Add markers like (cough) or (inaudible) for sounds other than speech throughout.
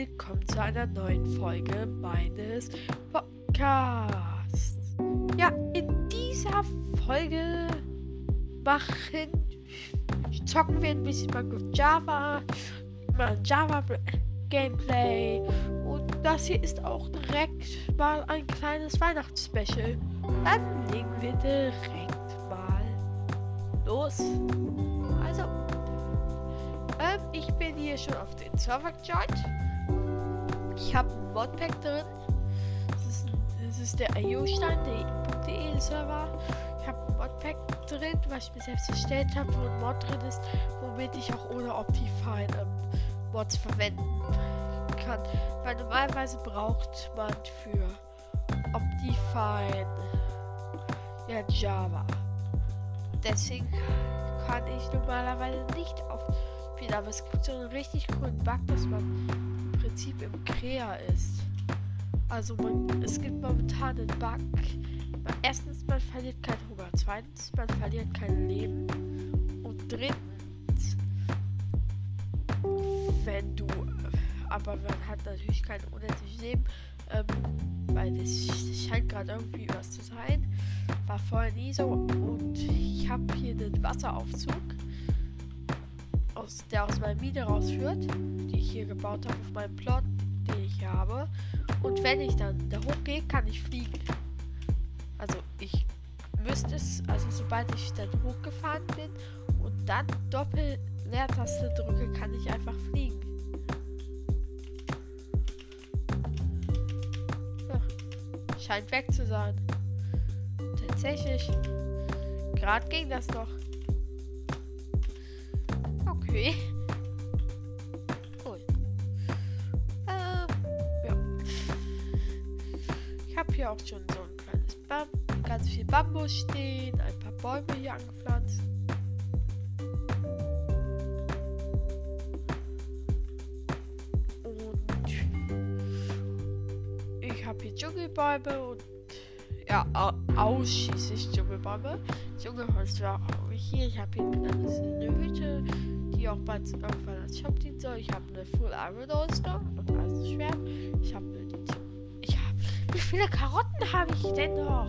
willkommen zu einer neuen Folge meines Podcasts. Ja, in dieser Folge machen, zocken wir ein bisschen Minecraft Java, mal Java Gameplay und das hier ist auch direkt mal ein kleines Weihnachtsspecial. Dann legen wir direkt mal los. Also, ähm, ich bin hier schon auf den Server joint. Ich habe ein Modpack drin. Das ist, das ist der IO-Stein.de Server. Ich habe ein Modpack drin, was ich mir selbst erstellt habe, wo ein Mod drin ist, womit ich auch ohne Optifine ähm, Mods verwenden kann. Weil normalerweise braucht man für Optifine ja Java. Deswegen kann ich normalerweise nicht auf spielen, aber es gibt so einen richtig coolen Bug, dass man Prinzip im Krea ist. Also man, es gibt momentan einen Bug. Erstens, man verliert keinen Hunger. Zweitens, man verliert kein Leben. Und drittens, wenn du, aber man hat natürlich kein unendliches Leben, ähm, weil das scheint gerade irgendwie was zu sein. War vorher nie so. Und ich habe hier einen Wasseraufzug aus, der aus meinem Mine rausführt, die ich hier gebaut habe auf meinem Plot, den ich hier habe. Und wenn ich dann da hochgehe, kann ich fliegen. Also ich müsste es, also sobald ich dann hochgefahren bin und dann Doppel-Leertaste drücke, kann ich einfach fliegen. Ja, scheint weg zu sein. Tatsächlich. Gerade ging das doch. Okay. Cool. Ähm, ja. Ich habe hier auch schon so ein kleines Bam ganz viel Bambus stehen, ein paar Bäume hier angepflanzt. Und ich habe hier Dschungelbäume und ja, ausschließlich Dschungelbäume. Dschungelholz war auch hier. Ich habe hier eine Hütte, die auch bald irgendwann als Shop dienen soll. Ich habe eine Full Iron Holster und Eisenschwert. Ich habe eine. Ich habe. Wie viele Karotten habe ich denn noch?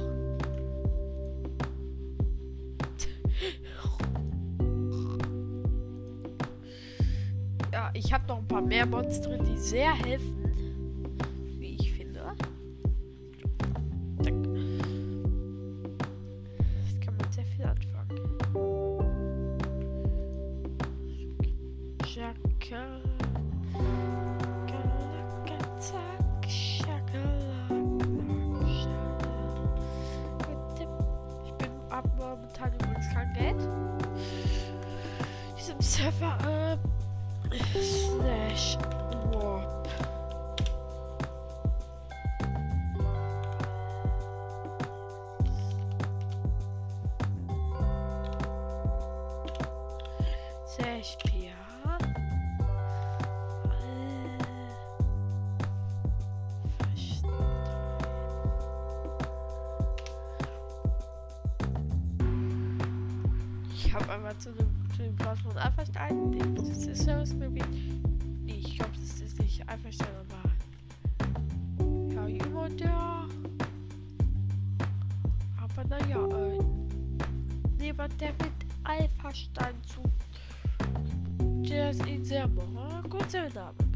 ja, ich habe noch ein paar mehr Monster, die sehr helfen. Ich habe einmal zu dem, zu dem von Alpha-Stein. Das ist das Service-Gebiet. Ich glaube, das ist nicht Alpha-Stein, aber. Ja, jemand, der. Aber naja, äh. Jemand, der mit Alpha-Stein zu. Der ist ihn sehr. Gut, sein Name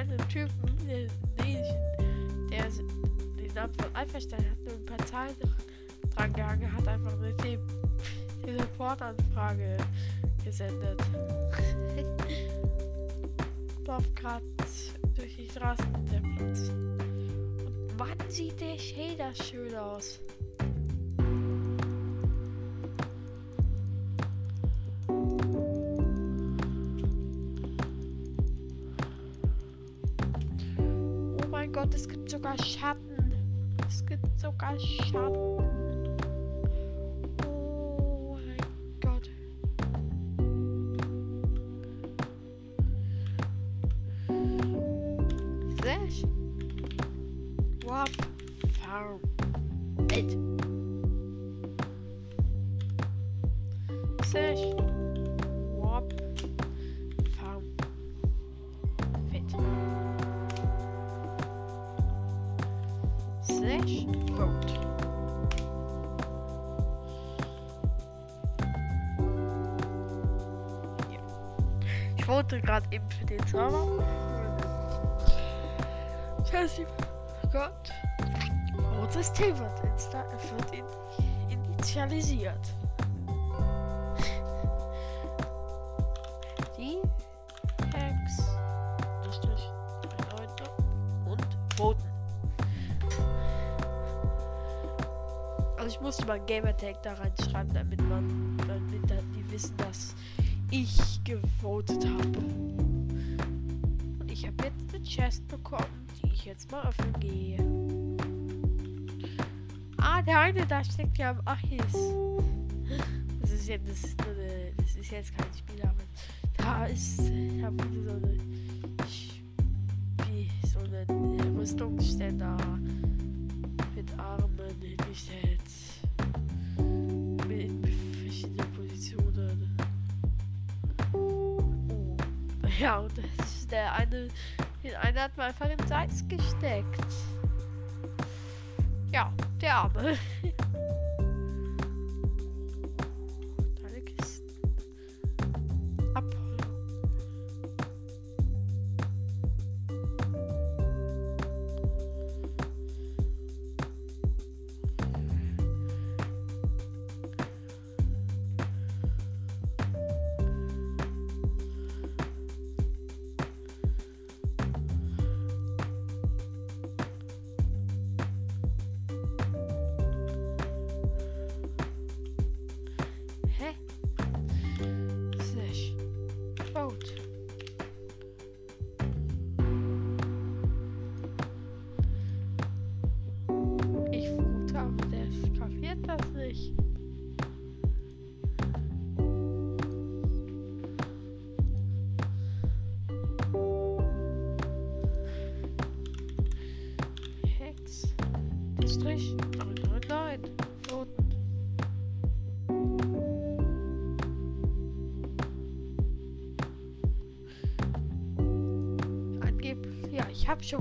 random Typen, der, der den Namen von Alpha-Stein hat nur ein paar Zahlen dran gehangen, hat einfach eine Teleportanfrage gesendet. (laughs) Gerade durch die Straßen der Platz. Und Mann, sieht der Shader schön aus. Sehr schön. Wop. Farm. Fit. Gut. Ja. Ich wollte gerade eben für den. Scheiße. Gott. Und System wird, insta wird in initialisiert. Die Hacks. Leute und voten. Also ich musste mal Gamertag da reinschreiben, damit man, damit die wissen, dass ich gewotet habe. Und ich habe jetzt eine Chest bekommen, die ich jetzt mal öffnen gehe. Der eine da steckt ja am Achis. Das ist jetzt, das ist, eine, das ist jetzt kein Spiel, aber da ist, da wurde so eine, wie so ein Rüstungsständer mit Armen hingestellt. Mit verschiedenen Positionen. Oh. Ja, und das ist der eine, den einen hat man einfach im Salz gesteckt. Ja, Ja. Angeblich. Ja,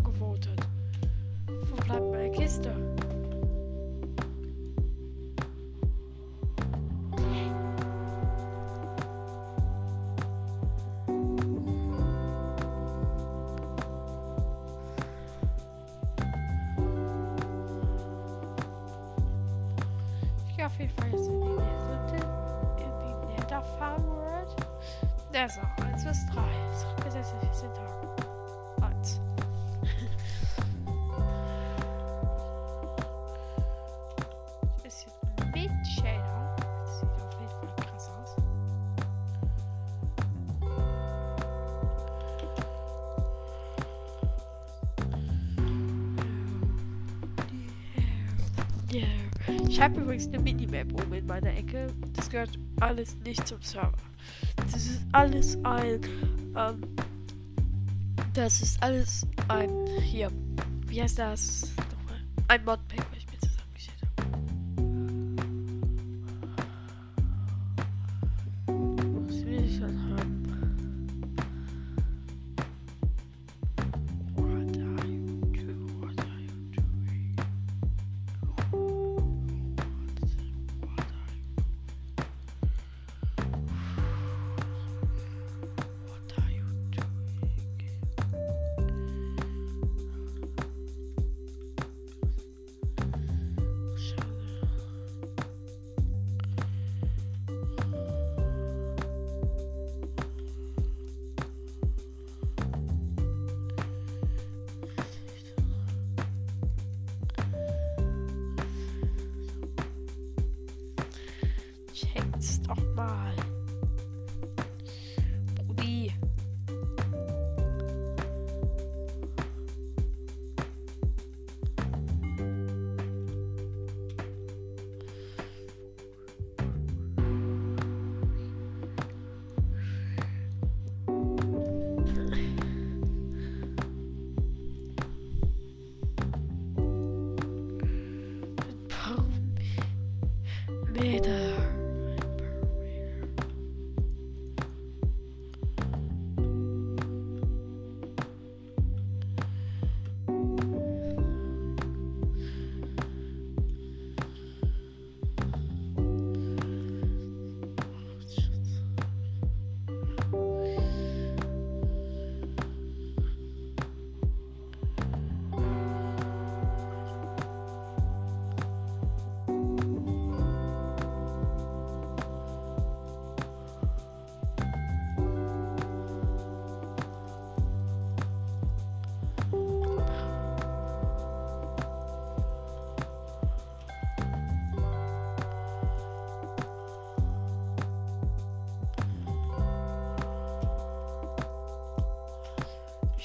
übrigens eine Minimap oben in meiner Ecke. Das gehört alles nicht zum Server. Das ist alles ein. Ähm, das ist alles ein. Hier. Wie heißt das? Nochmal. Ein Modpack,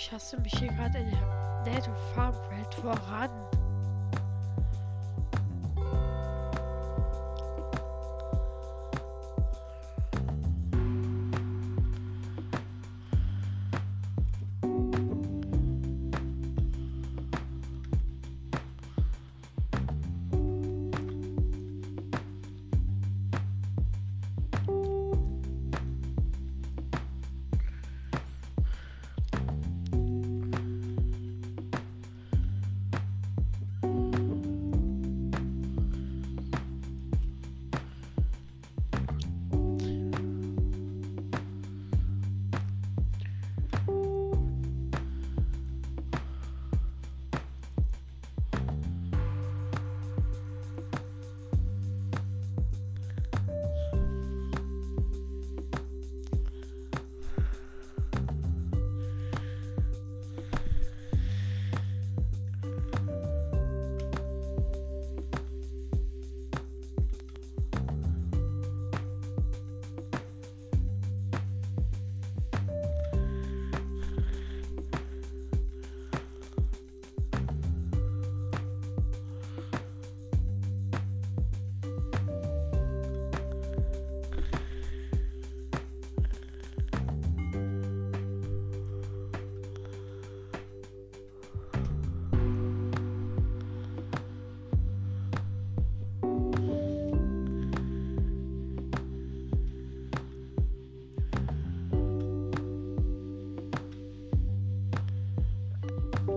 Ich hasse mich hier gerade in der und Farmwelt voran.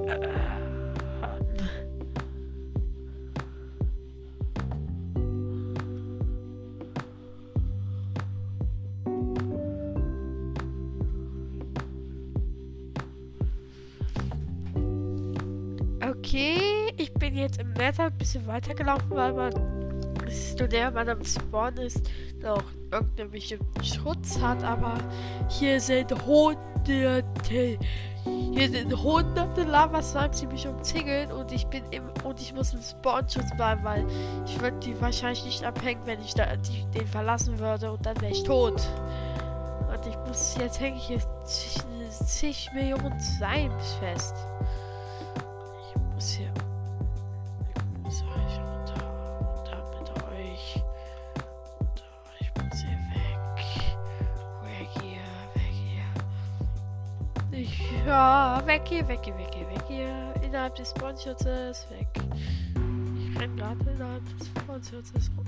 Okay, ich bin jetzt im Nether ein bisschen weitergelaufen, weil man desto näher man am Spawn ist, noch irgendeinen bestimmten Schutz hat, aber hier sind hunderte, hier sind hunderte Lava-Slimes, die mich umzingeln und ich bin im, und ich muss im Spawn-Schutz bleiben, weil ich würde die wahrscheinlich nicht abhängen, wenn ich da, die, den verlassen würde und dann wäre ich tot. Und ich muss, jetzt hänge ich hier zwischen zig Millionen Slimes fest. Hier, weg hier, weg hier, weg hier. Innerhalb des Spawnschutzes, weg. Ich renn gerade innerhalb des Spawnschutzes rum.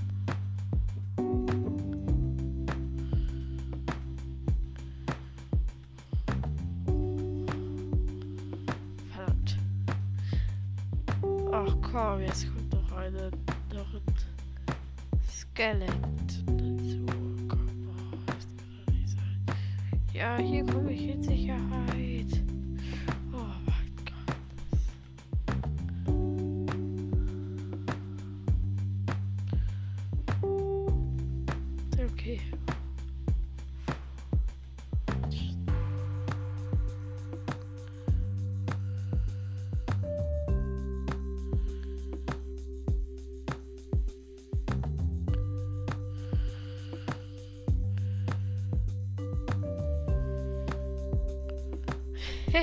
(laughs)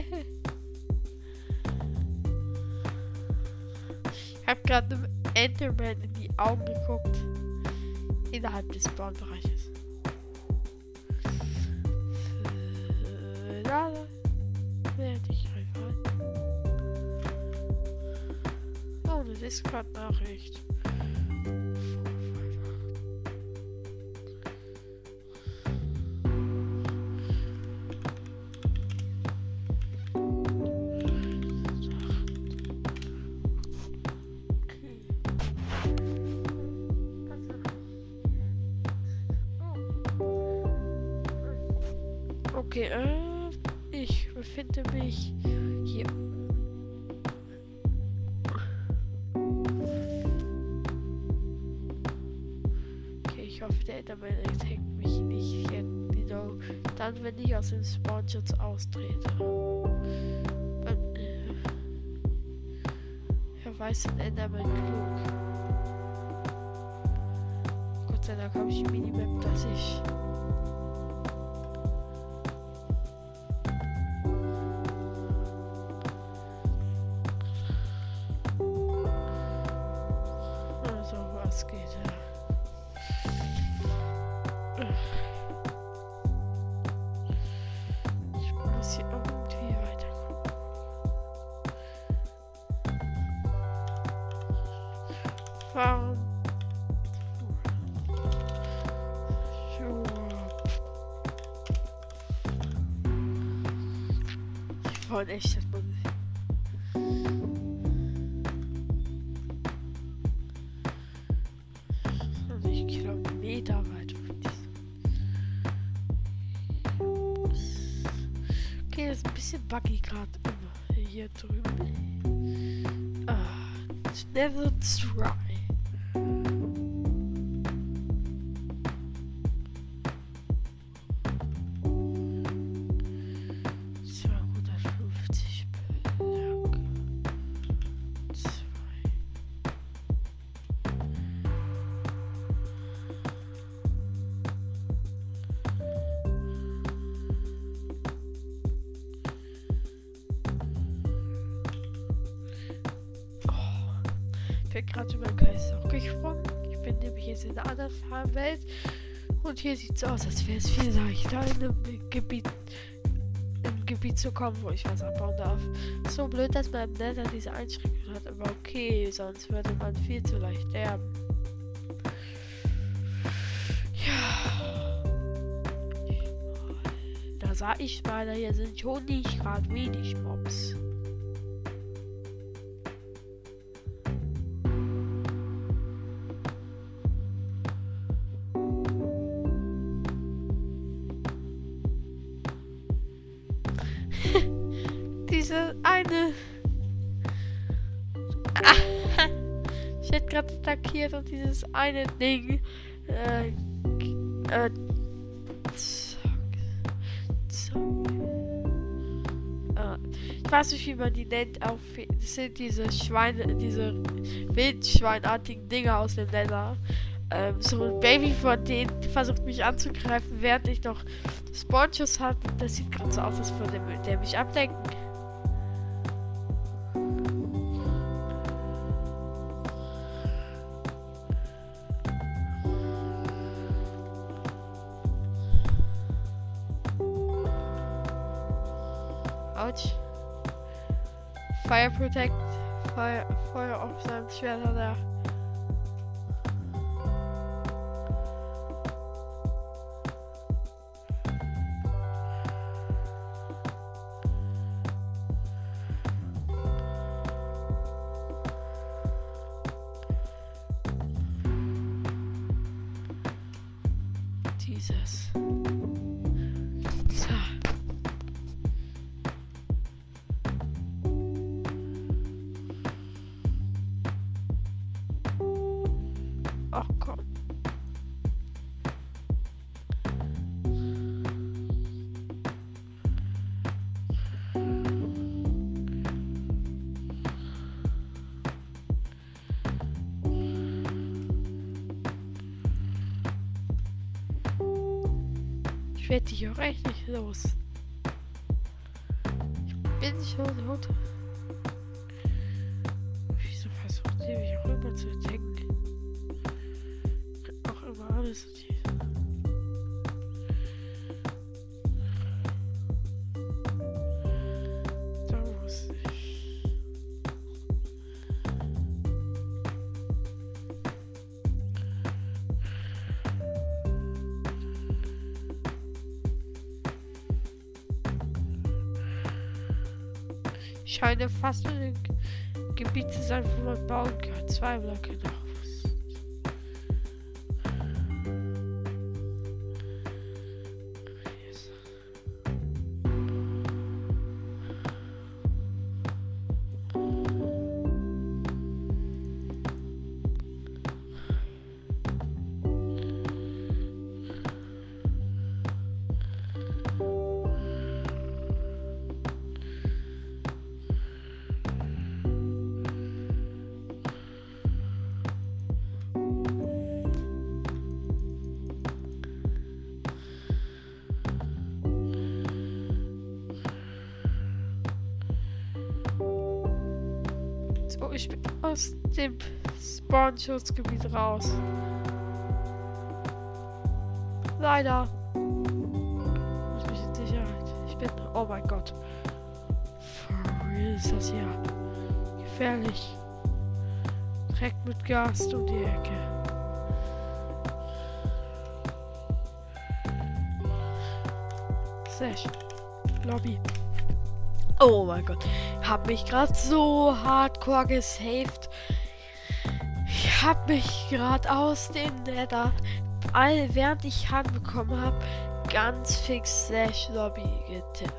ich habe gerade einem Enderman in die Augen geguckt. Innerhalb des Spawnbereiches. Da werde ich einfach. Oh, eine Discord-Nachricht. Spawnschutz austrete. Und, äh, er weiß den Enderman klug. Gott sei Dank habe ich ein Minimap, dass ich Wollte echt, man Also ich Kilometer weit von diesem. Okay, das ist ein bisschen buggy gerade hier drüben. Ah, never try. Sieht es aus, als wäre es viel leichter in einem Gebiet, im Gebiet zu kommen, wo ich was abbauen darf. So blöd, dass man im Nether diese Einschränkung hat, aber okay, sonst würde man viel zu leicht sterben. Ja. Da sah ich mal, hier sind schon nicht gerade wenig Mobs. Eine Ding. Äh, äh, zack, zack. Äh, ich weiß nicht, wie man die nennt. Auf, das sind diese Schweine, diese wildschweinartigen Dinge aus dem Nether. Ähm, so ein Baby von denen versucht mich anzugreifen, während ich noch Spawnschuss habe. Das sieht gerade so aus, als würde der mich ablenken. fire protect, fire, fire off them, schwerter. Scheine fast in dem Gebiet zu sein, wo man bauen kann. Zwei Blöcke noch. Aus dem Spawn-Schutzgebiet raus. Leider. Muss mich in Sicherheit. Ich bin. Oh mein Gott. For real ist das hier. Gefährlich. Direkt mit Gas um die Ecke. Slash. Lobby. Oh mein Gott. Hab mich gerade so hardcore gesaved. Ich hab mich gerade aus dem Nether, all während ich Hand bekommen habe, ganz fix Slash Lobby gete-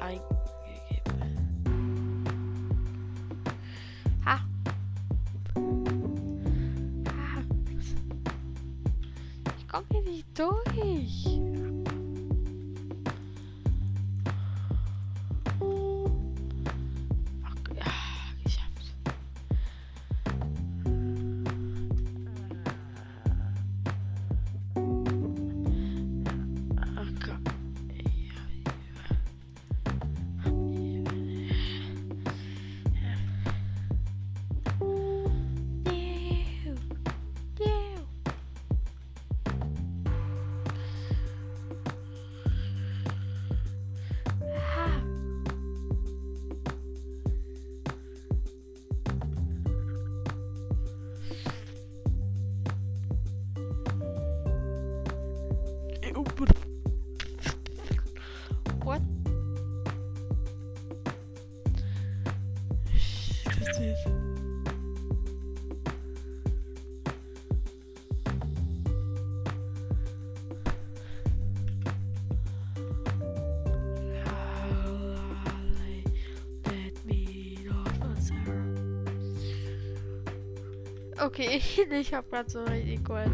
Okay, (laughs) ich habe gerade so richtig gehört.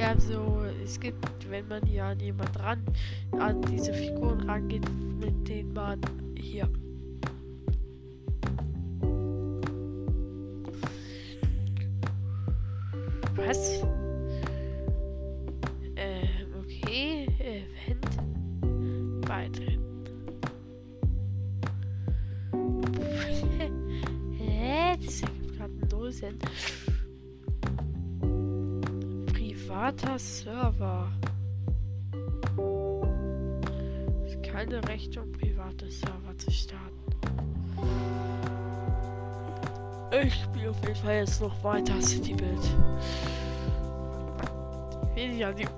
Ja, so, es gibt, wenn man hier an jemand ran, an diese Figuren rangeht, mit denen man hier. Noch weiter City Build. Ich will ja die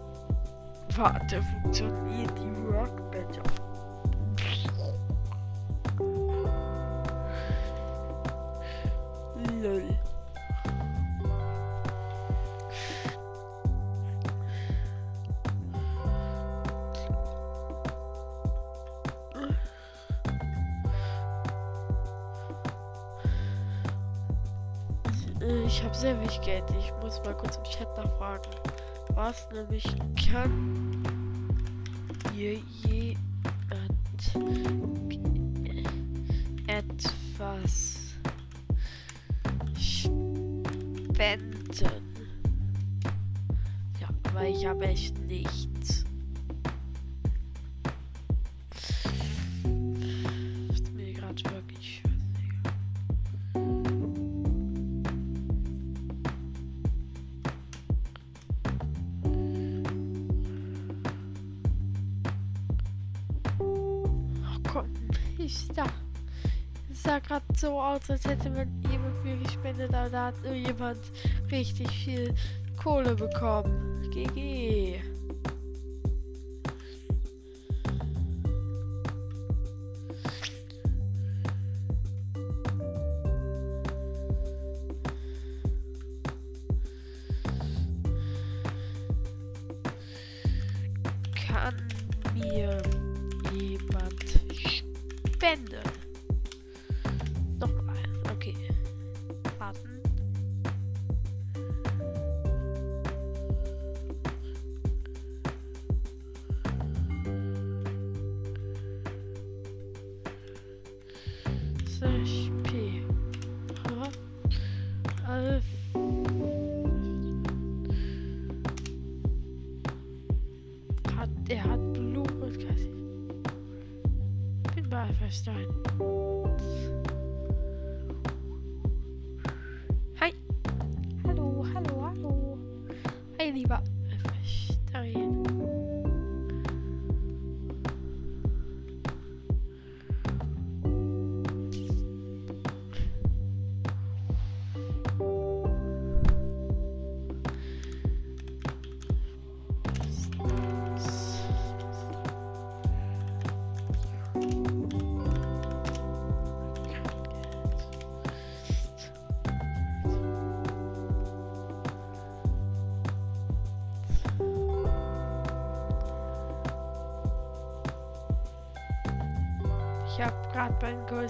Warte funktioniert die Workbench Ich habe sehr wenig Geld. Ich muss mal kurz im Chat nachfragen. Was nämlich kann hier jemand etwas spenden? Ja, aber ich habe echt nichts. so aus, als hätte man jemand mir gespendet, aber da hat nur jemand richtig viel Kohle bekommen. GG. Ay, diva. Está bien.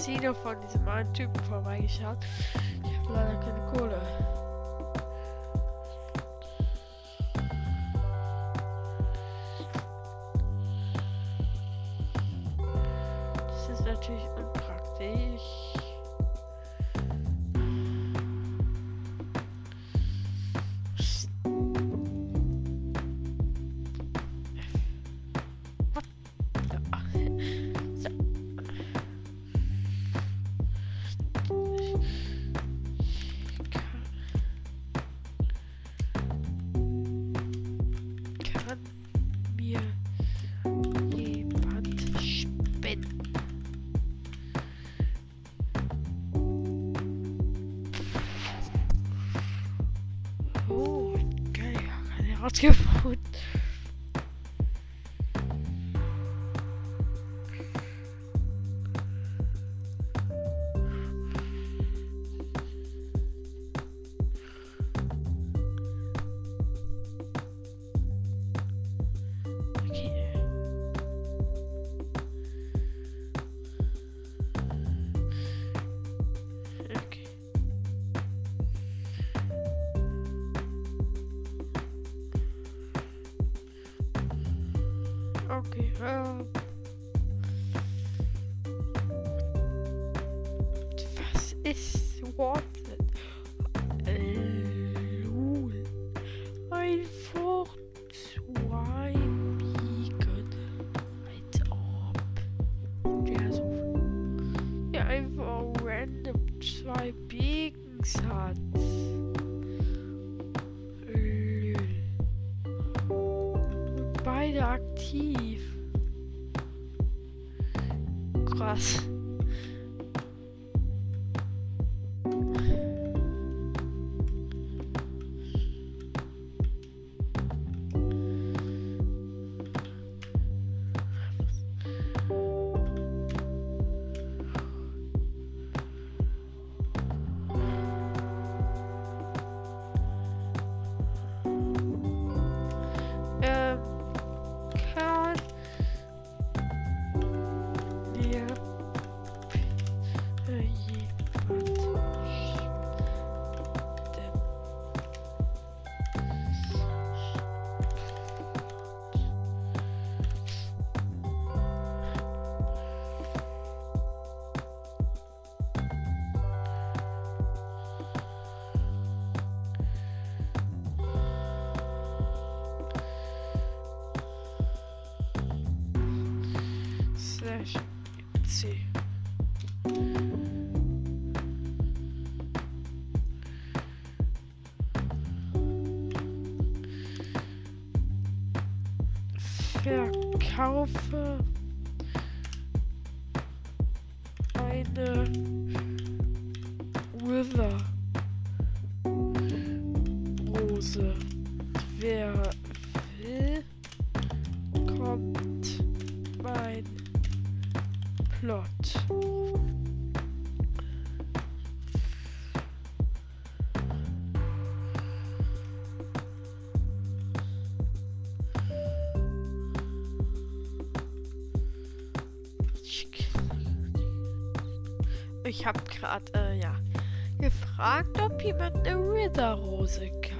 Casino von diesem einen Typen vorbeigeschaut. Okay. Uh... verkaufe eine Wither Rose. Wer will, kommt mein Plot. Gerade, äh, ja, gefragt, ob jemand eine Wither-Rose kann.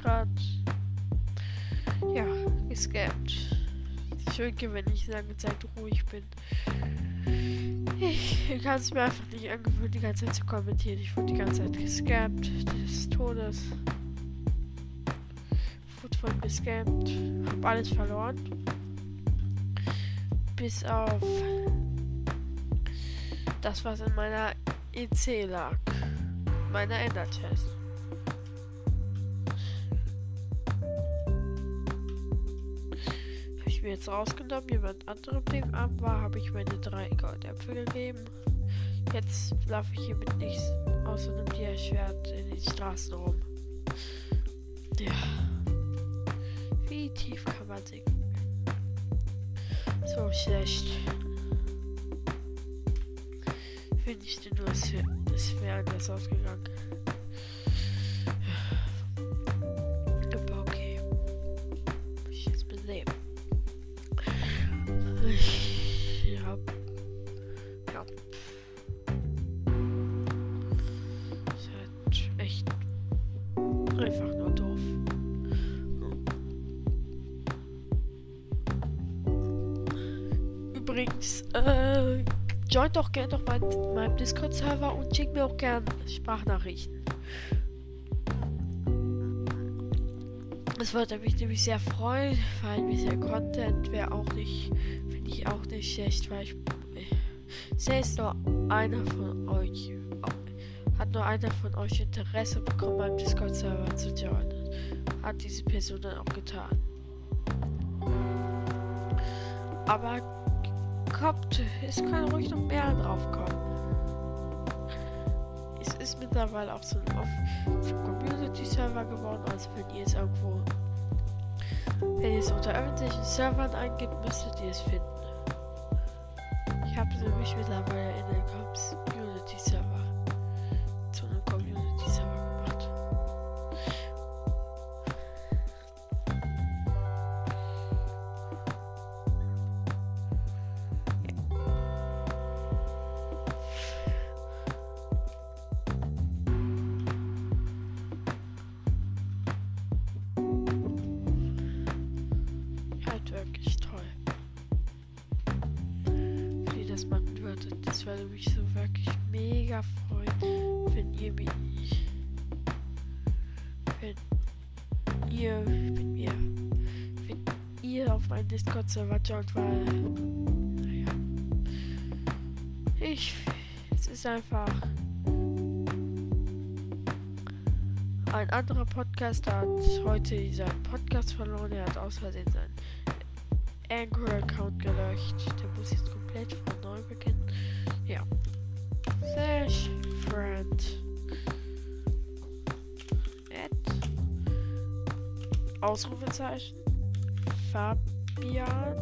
Gerade ja, gescampt. Ich denke, wenn ich lange Zeit ruhig bin. Ich kann es mir einfach nicht angewöhnen, die ganze Zeit zu kommentieren. Ich wurde die ganze Zeit gescampt des Todes. Wurde voll gescampt. Hab alles verloren. Bis auf das, was in meiner EC lag. Meiner Ender-Test. Mir jetzt rausgenommen, jemand anderem dem Arm war, habe ich meine drei Goldäpfel gegeben. Jetzt laufe ich hier mit nichts außer einem Dia-Schwert in den Straßen rum. Ja. Wie tief kann man sinken? So schlecht. Finde ich denn nur, es wäre anders ausgegangen. Discord-Server und schickt mir auch gerne Sprachnachrichten. Das würde mich nämlich sehr freuen, weil ein bisschen Content wäre auch nicht, finde ich auch nicht schlecht, weil ich sehe es nur einer von euch, hat nur einer von euch Interesse bekommen, meinem Discord-Server zu joinen. Hat diese Person dann auch getan. Aber kommt, es kann ruhig noch mehr drauf kommen. Mittlerweile auch so ein Community-Server geworden, also wenn ihr es irgendwo, wenn ihr es unter öffentlichen Servern eingibt, müsstet ihr es finden. Ich habe nämlich mittlerweile in den Community-Server würde mich so wirklich mega freuen, wenn ihr mich. Wenn ihr mit mir. Wenn ihr auf meinen Discord-Server joint, weil. Naja. Ich. Es ist einfach. Ein anderer Podcaster hat heute seinen Podcast verloren. Er hat aus Versehen seinen Anchor-Account gelöscht. Der muss jetzt komplett von Ausrufezeichen. Fabian.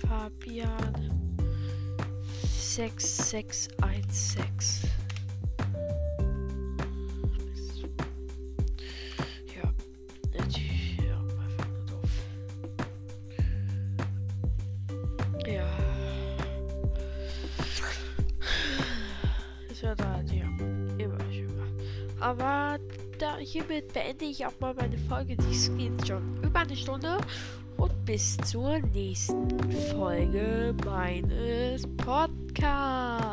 Fabian. 6616. da, hiermit beende ich auch mal meine Folge. Die geht schon über eine Stunde. Und bis zur nächsten Folge meines Podcasts.